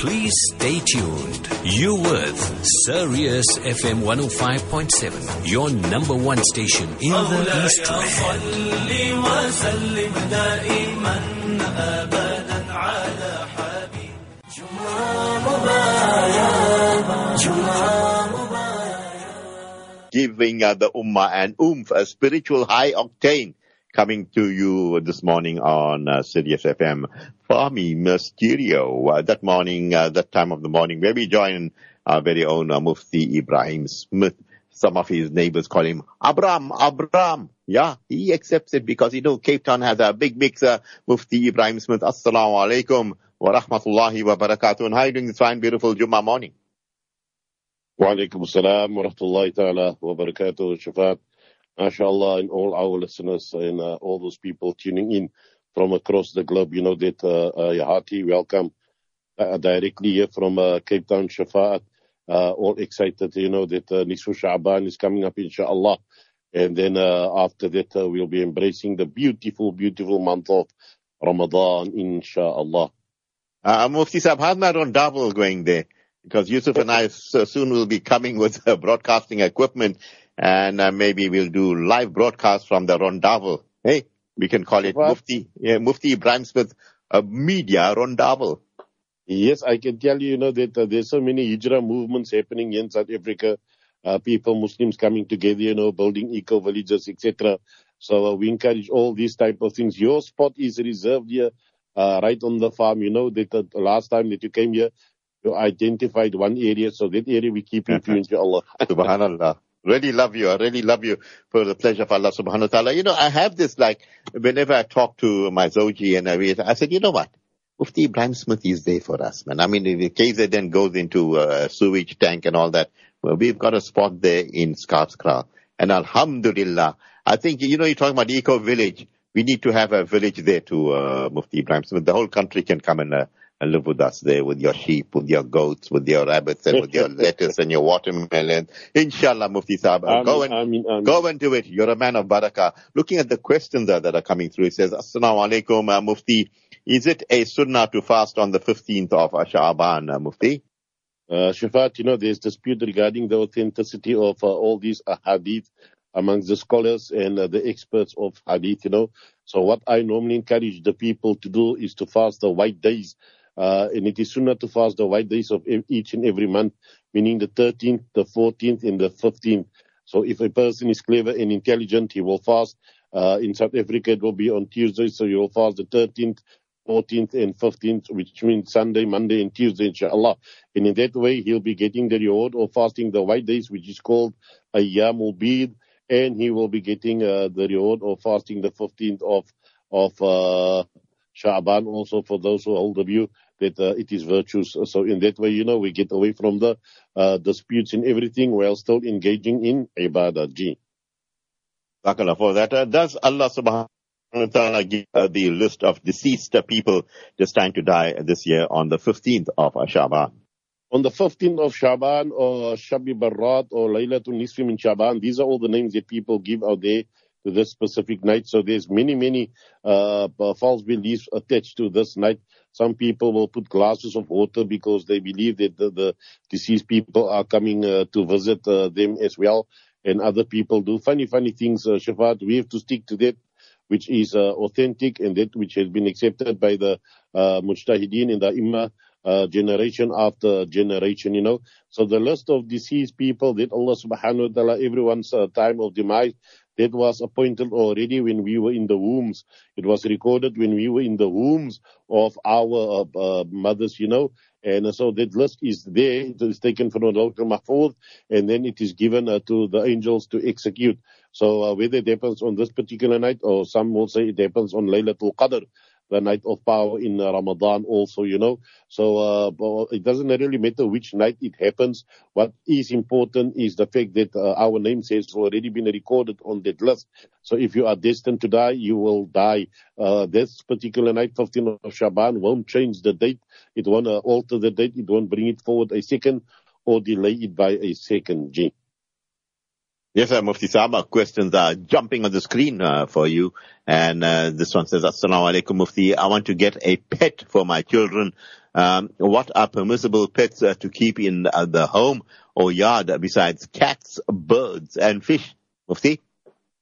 Please stay tuned. You with Sirius FM 105.7, your number one station in the East Giving uh, the Ummah and oomph, a spiritual high octane coming to you this morning on uh, Sirius FM. Farmy Mysterio, uh, that morning, uh, that time of the morning, where we join our very own uh, Mufti Ebrahim Smith. Some of his neighbors call him Abram, Abram. Yeah, he accepts it because, you know, Cape Town has a big mixer. Uh, Mufti Ebrahim Smith, Assalamu alaikum wa rahmatullahi wa barakatuh. And how are you doing this fine, beautiful Juma morning? وعليكم السلام ورحمة الله تعالى MashaAllah and all our listeners and uh, all those people tuning in from across the globe you know that uh, uh, Yahati welcome. Uh, directly here from uh, Cape Town Shafaat. Uh, all excited you know that uh, Nisfu Sha'ban is coming up inshallah. And then uh, after that uh, we'll be embracing the beautiful beautiful month of Ramadan inshallah. Uh, Mufti Sahib, how's my double going there? Because Yusuf and I so soon will be coming with uh, broadcasting equipment and uh, maybe we'll do live broadcast from the Rondavel. Hey, we can call it What? Mufti, yeah, Mufti Ebrahim Smith uh, Media Rondavel. Yes, I can tell you, you know, that uh, there's so many hijrah movements happening in South Africa. Uh, people, Muslims coming together, you know, building eco villages, etc. So uh, we encourage all these type of things. Your spot is reserved here, uh, right on the farm. You know that uh, last time that you came here, you identified one area, so that area we keep in for you, inshallah. Subhanallah. Really love you. I really love you for the pleasure of Allah subhanahu wa ta'ala. You know, I have this like, whenever I talk to my Zoji and I, I said, you know what? Mufti Ebrahim Smith is there for us, man. I mean, if the then goes into a sewage tank and all that, well, we've got a spot there in Skarpskraal. And Alhamdulillah, I think, you know, you're talking about eco village. We need to have a village there to uh, Mufti Ebrahim Smith. The whole country can come and, uh, and live with us there with your sheep, with your goats, with your rabbits, and with your lettuce and your watermelon. Inshallah, Mufti Sahib. Uh, go and Go and do it. You're a man of barakah. Looking at the questions that, that are coming through, it says, Assalamu alaikum, uh, Mufti. Is it a sunnah to fast on the 15th of Sha'ban, uh, Mufti? Uh, Shafat, you know, there's dispute regarding the authenticity of uh, all these uh, hadith amongst the scholars and uh, the experts of hadith, you know. So what I normally encourage the people to do is to fast the white days. Uh, and it is sunnah to fast the white days of each and every month, meaning the 13th, the 14th, and the 15th. So if a person is clever and intelligent, he will fast. Uh, in South Africa, it will be on Tuesday, so you will fast the 13th, 14th, and 15th, which means Sunday, Monday, and Tuesday, inshallah. And in that way, he'll be getting the reward of fasting the white days, which is called Ayyamul Bid, and he will be getting uh, the reward of fasting the 15th of of uh, Sha'ban also for those who hold the view that uh, it is virtuous. So in that way, you know, we get away from the uh, disputes and everything while still engaging in ibadah. Ji. Barakallah for that. Uh, does Allah subhanahu wa ta'ala give uh, the list of deceased people destined to die this year on the 15th of uh, Sha'ban? On the 15th of Shaban or Shabi Barat or Laylatul Nisfi min Shaban, these are all the names that people give out there to this specific night. So there's many, many uh, false beliefs attached to this night. Some people will put glasses of water because they believe that the, the deceased people are coming uh, to visit uh, them as well. And other people do funny, funny things. Uh, Shafat, we have to stick to that which is uh, authentic and that which has been accepted by the uh, mujtahideen in the Imam uh, generation after generation, you know. So the list of deceased people that Allah subhanahu wa ta'ala, everyone's uh, time of demise, that was appointed already when we were in the wombs. It was recorded when we were in the wombs of our uh, uh, mothers, you know. And so that list is there. It is taken from the lawhul mahfuz and then it is given uh, to the angels to execute. So uh, whether it happens on this particular night or some will say it happens on Laylatul Qadr, the night of power in Ramadan also, you know. So uh, it doesn't really matter which night it happens. What is important is the fact that uh, our names has already been recorded on that list. So if you are destined to die, you will die. Uh, this particular night, 15th of Shaban, won't change the date. It won't uh, alter the date. It won't bring it forward a second or delay it by a second. G. Yes, sir, Mufti Saba. Questions are jumping on the screen uh, for you. And uh, this one says, Assalamu alaikum, Mufti. I want to get a pet for my children. Um, what are permissible pets uh, to keep in uh, the home or yard besides cats, birds, and fish? Mufti?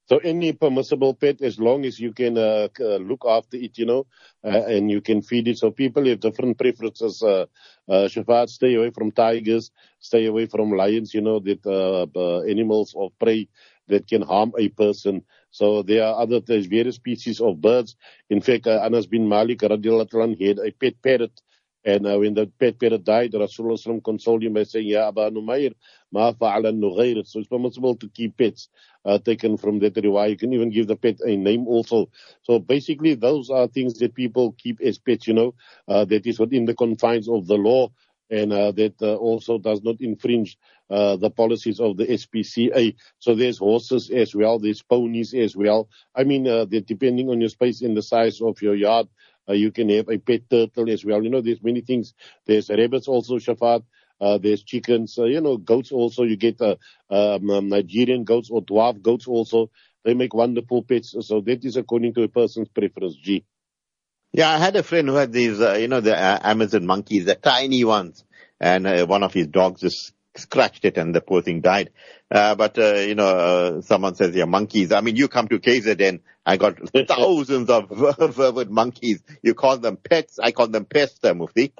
So any permissible pet, as long as you can uh, uh, look after it, you know, uh, and you can feed it. So people have different preferences. Uh, uh, Shafat, stay away from tigers, stay away from lions, you know, that uh, uh, animals of prey that can harm a person. So there are other, there's various species of birds. In fact, uh, Anas bin Malik radiallahu had a pet parrot. And uh, when the pet parrot died, Rasulullah consoled him by saying, Ya Aba Numayr, ma fa'ala nughayr. So it's permissible to keep pets uh, taken from that riwayah. You can even give the pet a name also. So basically, those are things that people keep as pets, you know, uh, that is within the confines of the law and uh, that uh, also does not infringe uh, the policies of the SPCA. So there's horses as well, there's ponies as well. I mean, uh, depending on your space and the size of your yard, you can have a pet turtle as well. You know, there's many things. There's rabbits also, Shafat. Uh, there's chickens, uh, you know, goats also. You get uh, um, um, Nigerian goats or dwarf goats also. They make wonderful pets. So that is according to a person's preference. G. Yeah, I had a friend who had these, uh, you know, the uh, Amazon monkeys, the tiny ones, and uh, one of his dogs just scratched it and the poor thing died. Uh, but, uh, you know, uh, someone says, yeah, monkeys. I mean, you come to KZN, I got thousands of vervet monkeys. You call them pets. I call them pests, uh, Mufti.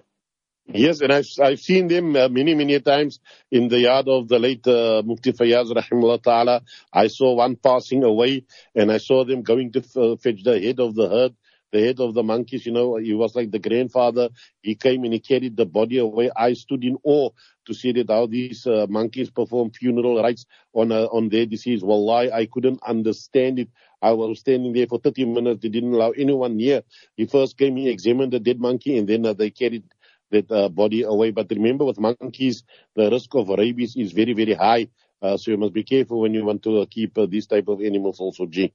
Yes, and I've, I've seen them uh, many, many times in the yard of the late uh, Mufti Fayaz rahimahullah ta'ala. I saw one passing away and I saw them going to f- fetch the head of the herd, the head of the monkeys, you know, he was like the grandfather. He came and he carried the body away. I stood in awe to see that how these uh, monkeys perform funeral rites on uh, on their deceased. Wallahi, I couldn't understand it. I was standing there for 30 minutes. They didn't allow anyone near. He first came, he examined the dead monkey and then uh, they carried that uh, body away. But remember, with monkeys, the risk of rabies is very, very high. Uh, so you must be careful when you want to uh, keep uh, these type of animals also, G.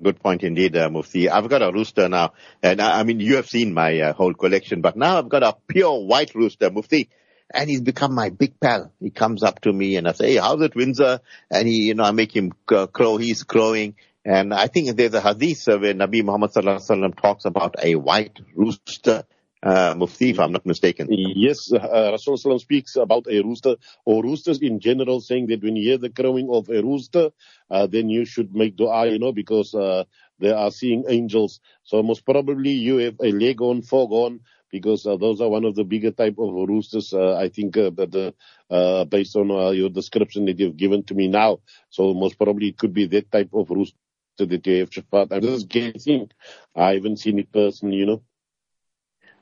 Good point indeed, uh, Mufti. I've got a rooster now, and I, I mean, you have seen my uh, whole collection, but now I've got a pure white rooster, Mufti, and he's become my big pal. He comes up to me and I say, hey, how's it, Windsor? And he, you know, I make him crow. He's crowing. And I think there's a hadith where Nabi Muhammad sallallahu alaihi wasallam talks about a white rooster, uh, Mufti, if I'm not mistaken. Yes, uh, Rasulullah speaks about a rooster or roosters in general, saying that when you hear the crowing of a rooster, uh, then you should make dua, you know, because uh, they are seeing angels. So most probably you have a leghorn, fog on, because uh, those are one of the bigger type of roosters. Uh, I think uh, that uh, based on uh, your description that you've given to me now, so most probably it could be that type of rooster that you have. Shafat. I'm just guessing. I haven't seen it personally, you know.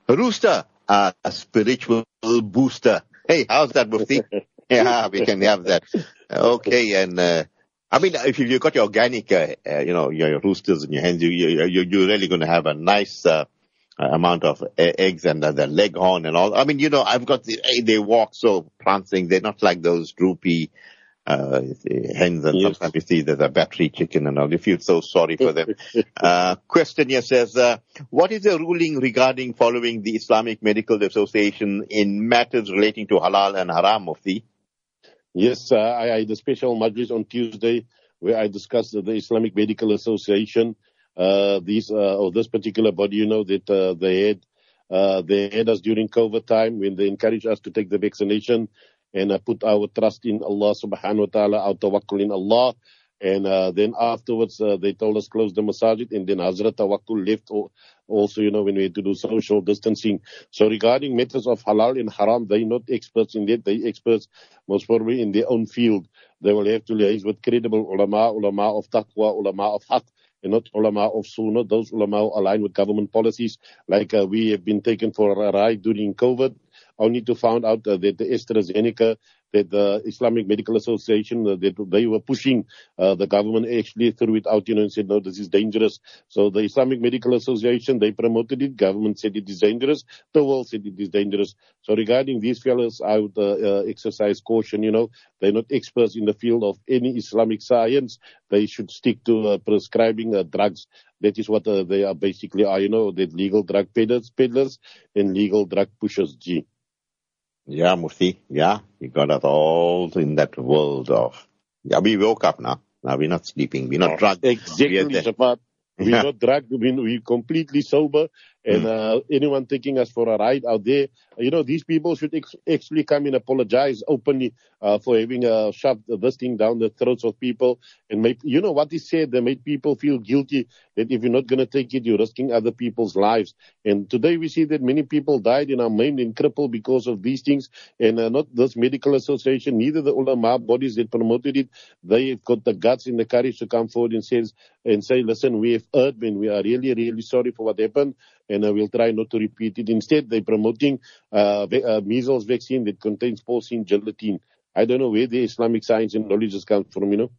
Rooster, uh, a spiritual booster. Hey, how's that, Mufti? yeah, we can have that. Okay, and uh, I mean, if you- you've got your organic, uh, uh, you know, your, your roosters in your hands, you, you, you, you're really going to have a nice uh, amount of e- eggs and uh, the leghorn and all. I mean, you know, I've got the, they walk so prancing. They're not like those droopy uh, hens and Yes. sometimes you see there's a battery chicken and all. You feel so sorry for them. uh, question here says, uh, what is the ruling regarding following the Islamic Medical Association in matters relating to halal and haram, Mufti? Yes, uh, I, I had a special majlis on Tuesday where I discussed the Islamic Medical Association. Uh, these, uh, or this particular body, you know, that uh, they had, uh, they had us during COVID time when they encouraged us to take the vaccination and uh, put our trust in Allah subhanahu wa ta'ala, our tawakkul in Allah. And uh, then afterwards, uh, they told us close the masajid, and then Hazrat Tawakkul left al- also, you know, when we had to do social distancing. So regarding matters of halal and haram, they're not experts in that. They're experts most probably in their own field. They will have to liaise with credible ulama, ulama of taqwa, ulama of haqq, and not ulama of sunnah. Those ulama who align with government policies, like uh, we have been taken for a ride during COVID, only to find out that the AstraZeneca, that the Islamic Medical Association, uh, that they were pushing uh, the government actually threw it out, you know, and said, no, this is dangerous. So the Islamic Medical Association, they promoted it. Government said it is dangerous. The world said it is dangerous. So regarding these fellows, I would uh, exercise caution, you know, they're not experts in the field of any Islamic science. They should stick to prescribing drugs. That is what uh, they are basically are, you know, the legal drug peddlers, peddlers and legal drug pushers, G. Yeah, Mufti. Yeah, you got us all in that world of Yeah, we woke up now. Now we're not sleeping. We're not Oh, drunk. Exactly, We are We're Yeah. not. We- We're completely sober. And uh, anyone taking us for a ride out there, you know, these people should ex- actually come and apologize openly uh, for having uh, shoved this thing down the throats of people. And make, you know what he said, they made people feel guilty that if you're not going to take it, you're risking other people's lives. And today we see that many people died and are maimed and crippled because of these things. And uh, not this medical association, neither the ulama bodies that promoted it, they've got the guts and the courage to come forward and says and say, listen, we have erred and we are really, really sorry for what happened uh, we'll try not to repeat it. Instead, they're promoting uh, va- uh, measles vaccine that contains porcine gelatin. I don't know where the Islamic science and knowledge has come from, you know.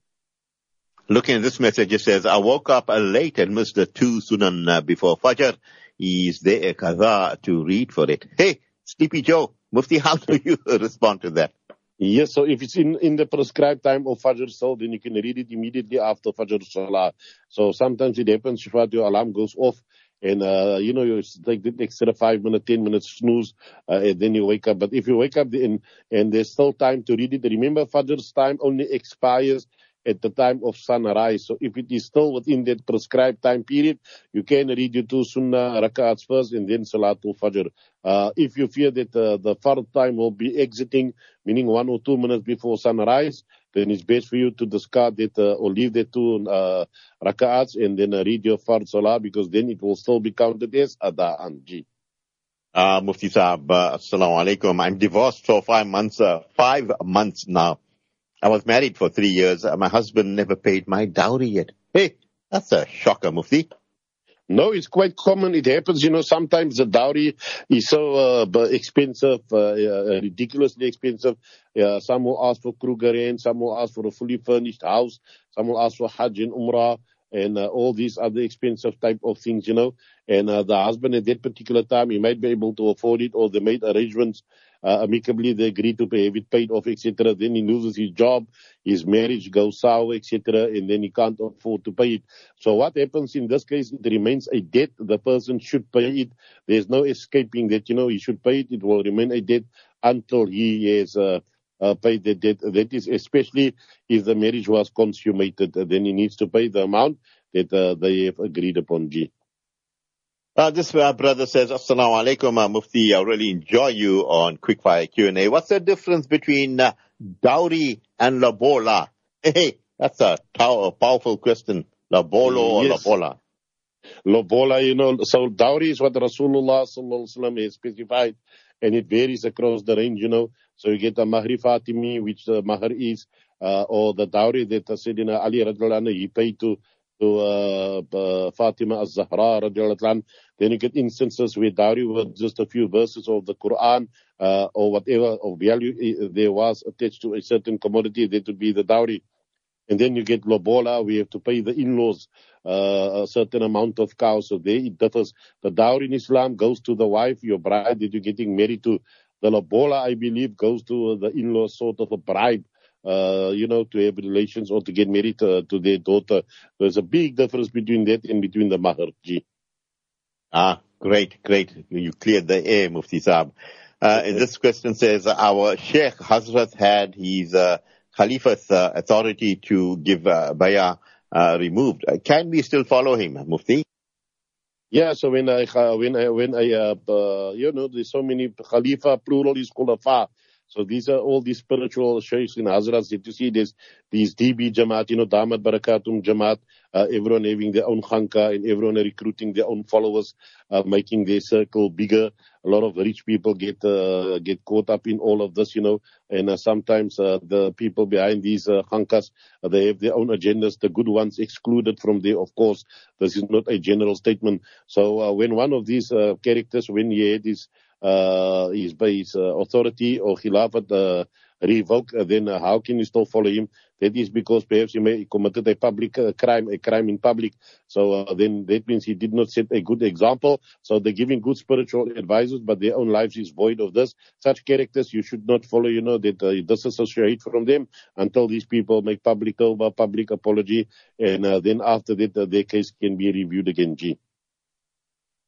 Looking at this message, it says, I woke up late and missed the two sunan uh, before Fajr. Is there a qadha to read for it? Hey, Sleepy Joe, Mufti, how do you respond to that? Yes, so if it's in, in the prescribed time of Fajr Salah, then you can read it immediately after Fajr Salah. So sometimes it happens, Shafat, your alarm goes off and, uh, you know, you take the extra five minutes, ten minutes snooze, uh, and then you wake up. But if you wake up and, and there's still time to read it, remember Fajr's time only expires at the time of sunrise. So if it is still within that prescribed time period, you can read your two sunnah rak'ats first and then Salatul Fajr. Uh, if you fear that uh, the fard time will be exiting, meaning one or two minutes before sunrise, then it's best for you to discard that uh, or leave the two uh, rak'ats and then uh, read your fard salah because then it will still be counted as ada'an. Ji. Uh, Mufti Saab, uh, Assalamu alaikum. I'm divorced for five months, uh, five months now. I was married for three years. Uh, my husband never paid my dowry yet. Hey, that's a shocker, Mufti. No, it's quite common. It happens, you know, sometimes the dowry is so uh, expensive, uh, uh, ridiculously expensive. Uh, some will ask for Kruger some will ask for a fully furnished house, some will ask for Hajj and Umrah, and uh, all these other expensive type of things, you know. And uh, the husband at that particular time, he might be able to afford it, or they made arrangements uh, amicably. They agree to pay, have it paid off, etc. Then he loses his job, his marriage goes sour, etc. And then he can't afford to pay it. So what happens in this case? It remains a debt. The person should pay it. There's no escaping that. You know, he should pay it. It will remain a debt until he has. Uh, uh, pay the debt. That is especially if the marriage was consummated. Then he needs to pay the amount that uh, they have agreed upon. G. Uh, this uh, brother says, Assalamu alaikum, uh, Mufti. I really enjoy you on Quickfire Q&A. What's the difference between uh, dowry and labola? Hey, that's a pow- powerful question. Labolo or Yes. labola? Lobola, you know, so dowry is what Rasulullah sallallahu alaihi wasallam has specified, and it varies across the range, you know. So you get a mahri fatimi, which the mahr is, uh, or the dowry that Sayyidina Ali radiallahu anhu, he paid to to uh, uh, Fatima az-Zahra radiallahu anhu. Then you get instances where dowry was just a few verses of the Quran, uh, or whatever of value uh, there was attached to a certain commodity, that would be the dowry. And then you get lobola, we have to pay the in-laws uh, a certain amount of cows. So there it differs. The dowry in Islam goes to the wife, your bride that you're getting married to. The lobola, I believe, goes to the in-laws, sort of a bribe, uh, you know, to have relations or to get married to, to their daughter. There's a big difference between that and between the mahr. Ah, great, great. You cleared the air, Mufti Saab. Uh, this question says, our Sheikh Hazrat had his uh, Khalifa's uh, authority to give uh, bayah uh, removed. Uh, can we still follow him, Mufti? Yeah, so when I, when I, when I, uh, uh, you know, there's so many Khalifa, plural is Khulafa. So these are all these spiritual sheikhs in hazrats that you see there's these DB Jamaat, you know, Damat Barakatum Jamaat, uh, everyone having their own khanka and everyone recruiting their own followers, uh, making their circle bigger. A lot of rich people get, uh, get caught up in all of this, you know, and uh, sometimes, uh, the people behind these, uh, khankas, uh, they have their own agendas, the good ones excluded from there, of course. This is not a general statement. So, uh, when one of these, uh, characters, when he had his, his, by his uh, authority or khilafat uh, revoked, uh, then uh, how can you still follow him? That is because perhaps he may committed a public uh, crime, a crime in public. So uh, then that means he did not set a good example. So they're giving good spiritual advisors, but their own lives is void of this. Such characters you should not follow. You know that uh, disassociate from them until these people make public tawbah, public apology, and uh, then after that uh, their case can be reviewed again. G.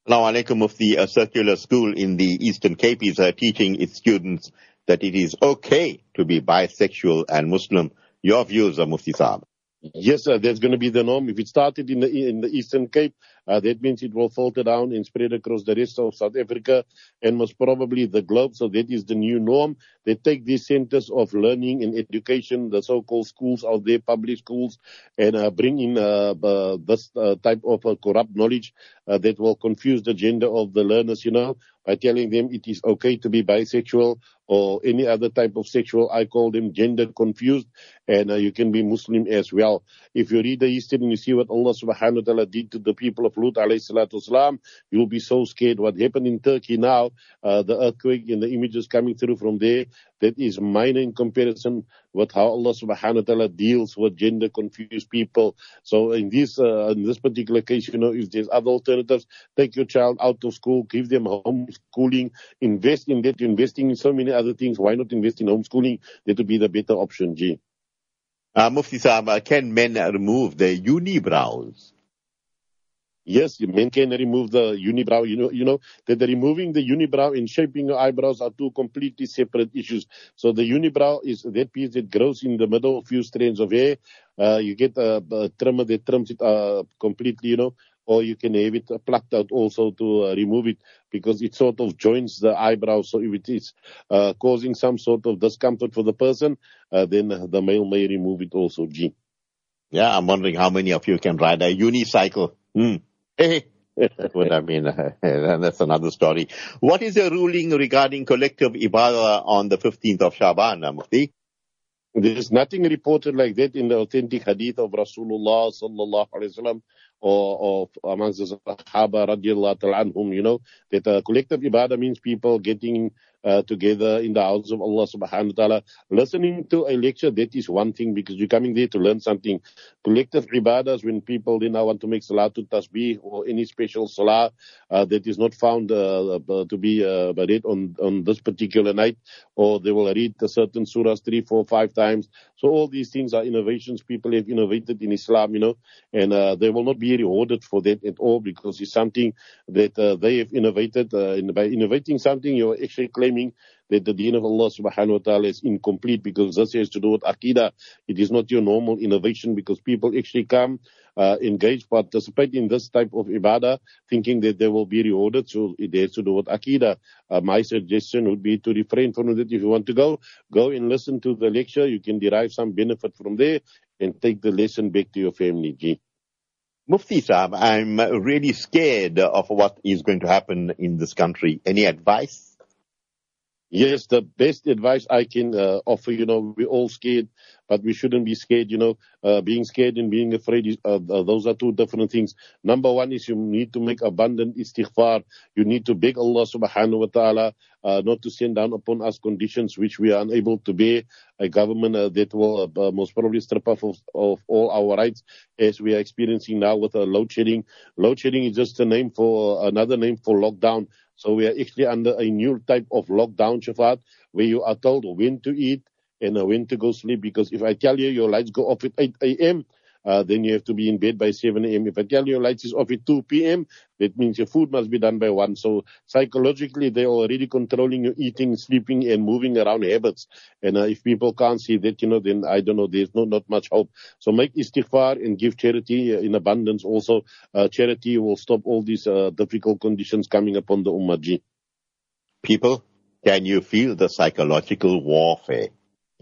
Now, alaikum Mufti, a circular school in the Eastern Cape is uh, teaching its students that it is okay to be bisexual and Muslim Your views, uh, Mufti Saab. Yes, uh, that's going to be the norm. If it started in the in the Eastern Cape, uh, that means it will filter down and spread across the rest of South Africa and most probably the globe. So that is the new norm. They take these centers of learning and education, the so-called schools out there, public schools, and uh, bring in uh, uh, this uh, type of uh, corrupt knowledge uh, that will confuse the gender of the learners. You know, by telling them it is okay to be bisexual or any other type of sexual. I call them gender confused, and uh, you can be Muslim as well. If you read the history and you see what Allah subhanahu wa ta'ala did to the people of Lut alayhi salatu wasalam, you'll be so scared. What happened in Turkey now, uh, the earthquake and the images coming through from there, that is minor in comparison with how Allah subhanahu wa ta'ala deals with gender confused people. So in this, uh, in this particular case, you know, if there's other alternatives, take your child out of school, give them homeschooling, invest in that, investing in so many other things. Why not invest in homeschooling? That would be the better option, G. Uh, Mufti uh, can men remove their unibrows? Yes, men can remove the unibrow. You know, you know that the removing the unibrow and shaping your eyebrows are two completely separate issues. So the unibrow is that piece that grows in the middle of few strands of hair. Uh, you get a, a trimmer that trims it uh, completely, you know, or you can have it plucked out also to uh, remove it because it sort of joins the eyebrow. So if it is uh, causing some sort of discomfort for the person, uh, then the male may remove it also. G. Yeah, I'm wondering how many of you can ride a unicycle. Hmm. Hey, that's what I mean. That's another story. What is the ruling regarding collective ibadah on the 15th of Shaban, Mufti? There's nothing reported like that in the authentic hadith of Rasulullah sallallahu alaihi wasallam or, or amongst the Sahaba radiallahu anhum, you know, that uh, collective ibadah means people getting uh, together in the house of Allah subhanahu wa ta'ala. Listening to a lecture, that is one thing because you're coming there to learn something. Collective ibadahs, when people they now want to make salatul tasbih or any special salah uh, that is not found uh, uh to be uh, read on, on this particular night, or they will read a certain surahs three, four, five times. So all these things are innovations people have innovated in Islam, you know, and uh, they will not be rewarded for that at all because it's something that uh, they have innovated. Uh, in, by innovating something, you're actually claiming that the deen of Allah subhanahu wa ta'ala is incomplete because this has to do with aqidah. It is not your normal innovation because people actually come, uh, engage, participate in this type of ibadah thinking that they will be rewarded. So it has to do with aqidah. Uh, my suggestion would be to refrain from that. If you want to go, go and listen to the lecture. You can derive some benefit from there and take the lesson back to your family. G. Mufti Saab, I'm really scared of what is going to happen in this country. Any advice? Yes, the best advice I can uh, offer, you know, we're all scared, but we shouldn't be scared, you know. Uh, being scared and being afraid, is, uh, uh those are two different things. Number one is you need to make abundant istighfar. You need to beg Allah subhanahu wa ta'ala uh, not to send down upon us conditions which we are unable to bear. A government uh, that will most probably strip us of, of, all our rights as we are experiencing now with a load shedding. Load shedding is just a name for another name for lockdown. So we are actually under a new type of lockdown, Shafat, where you are told when to eat and when to go sleep. Because if I tell you your lights go off at 8 a.m., uh, then you have to be in bed by 7 a.m. If I tell you your lights is off at 2 p.m., that means your food must be done by 1. So psychologically, they're already controlling your eating, sleeping, and moving around habits. And uh, if people can't see that, you know, then I don't know, there's no, not much hope. So make istighfar and give charity uh, in abundance. Also, uh, charity will stop all these uh, difficult conditions coming upon the Ummah. People, can you feel the psychological warfare?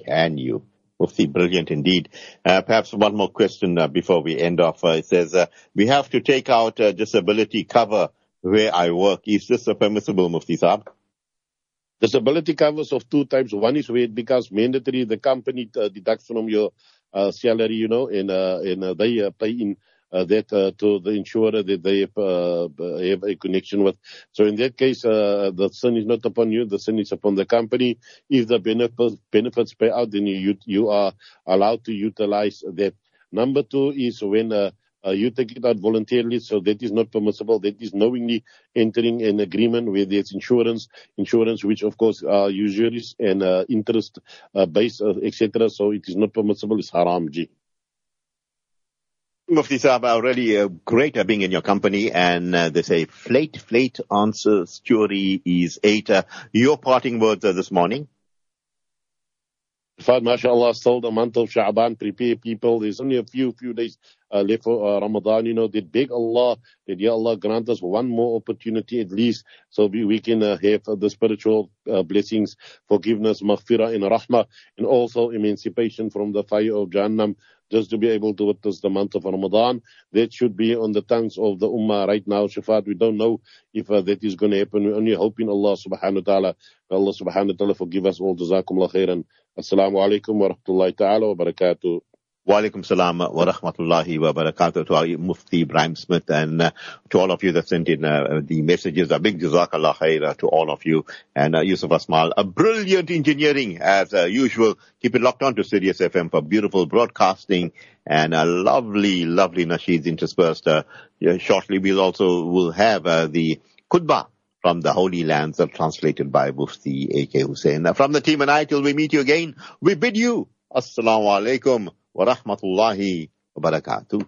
Can you? Mufti, brilliant indeed. Uh, perhaps one more question uh, before we end off. Uh, it says, uh, we have to take out uh, disability cover where I work. Is this permissible, Mufti Saab? Disability covers of two types. One is where it becomes mandatory. The company uh, deducts from your salary, you know, and, and they pay in that uh, to the insurer that they have, uh, have a connection with. So in that case, uh, the sin is not upon you, the sin is upon the company. If the benefits, benefits pay out, then you, you are allowed to utilize that. Number two is when uh, uh, you take it out voluntarily, so that is not permissible. That is knowingly entering an agreement where there's insurance, insurance which of course are usuries and uh, interest uh, based, uh, etc. So it is not permissible. It's haram. G. Mufti Saab, really uh, great being in your company. And uh, they say, flate, flate answer, jury is eight. Uh, your parting words uh, this morning? Fad, mashallah, still the month of Sha'ban, prepare people. There's only a few, few days uh, left for uh, Ramadan, you know, they beg Allah that, Ya Allah, grant us one more opportunity at least so we, we can uh, have the spiritual uh, blessings, forgiveness, maghfirah and rahmah, and also emancipation from the fire of Jahannam just to be able to witness the month of Ramadan. That should be on the tongues of the Ummah right now, Shafat. We don't know if uh, that is going to happen. We're only hoping Allah subhanahu wa ta'ala, Allah subhanahu wa ta'ala forgive us all. Jazakumullah khairan. Assalamu alaikum wa rahmatullahi ta'ala wa barakatuh. Wa alaikum salam wa rahmatullahi wa barakatuh to our Mufti Ebrahim Smith and uh, to all of you that sent in uh, the messages. A big jazakallah khair to all of you. And uh, Yusuf Asmal, a brilliant engineering as uh, usual. Keep it locked on to Sirius FM for beautiful broadcasting and a lovely, lovely nasheeds interspersed. Uh, shortly we'll also will have uh, the khutbah from the Holy Lands translated by Mufti A.K. Hussein. Uh, from the team and I till we meet you again, we bid you Assalamu alaikum wa rahmatullahi wa barakatuh.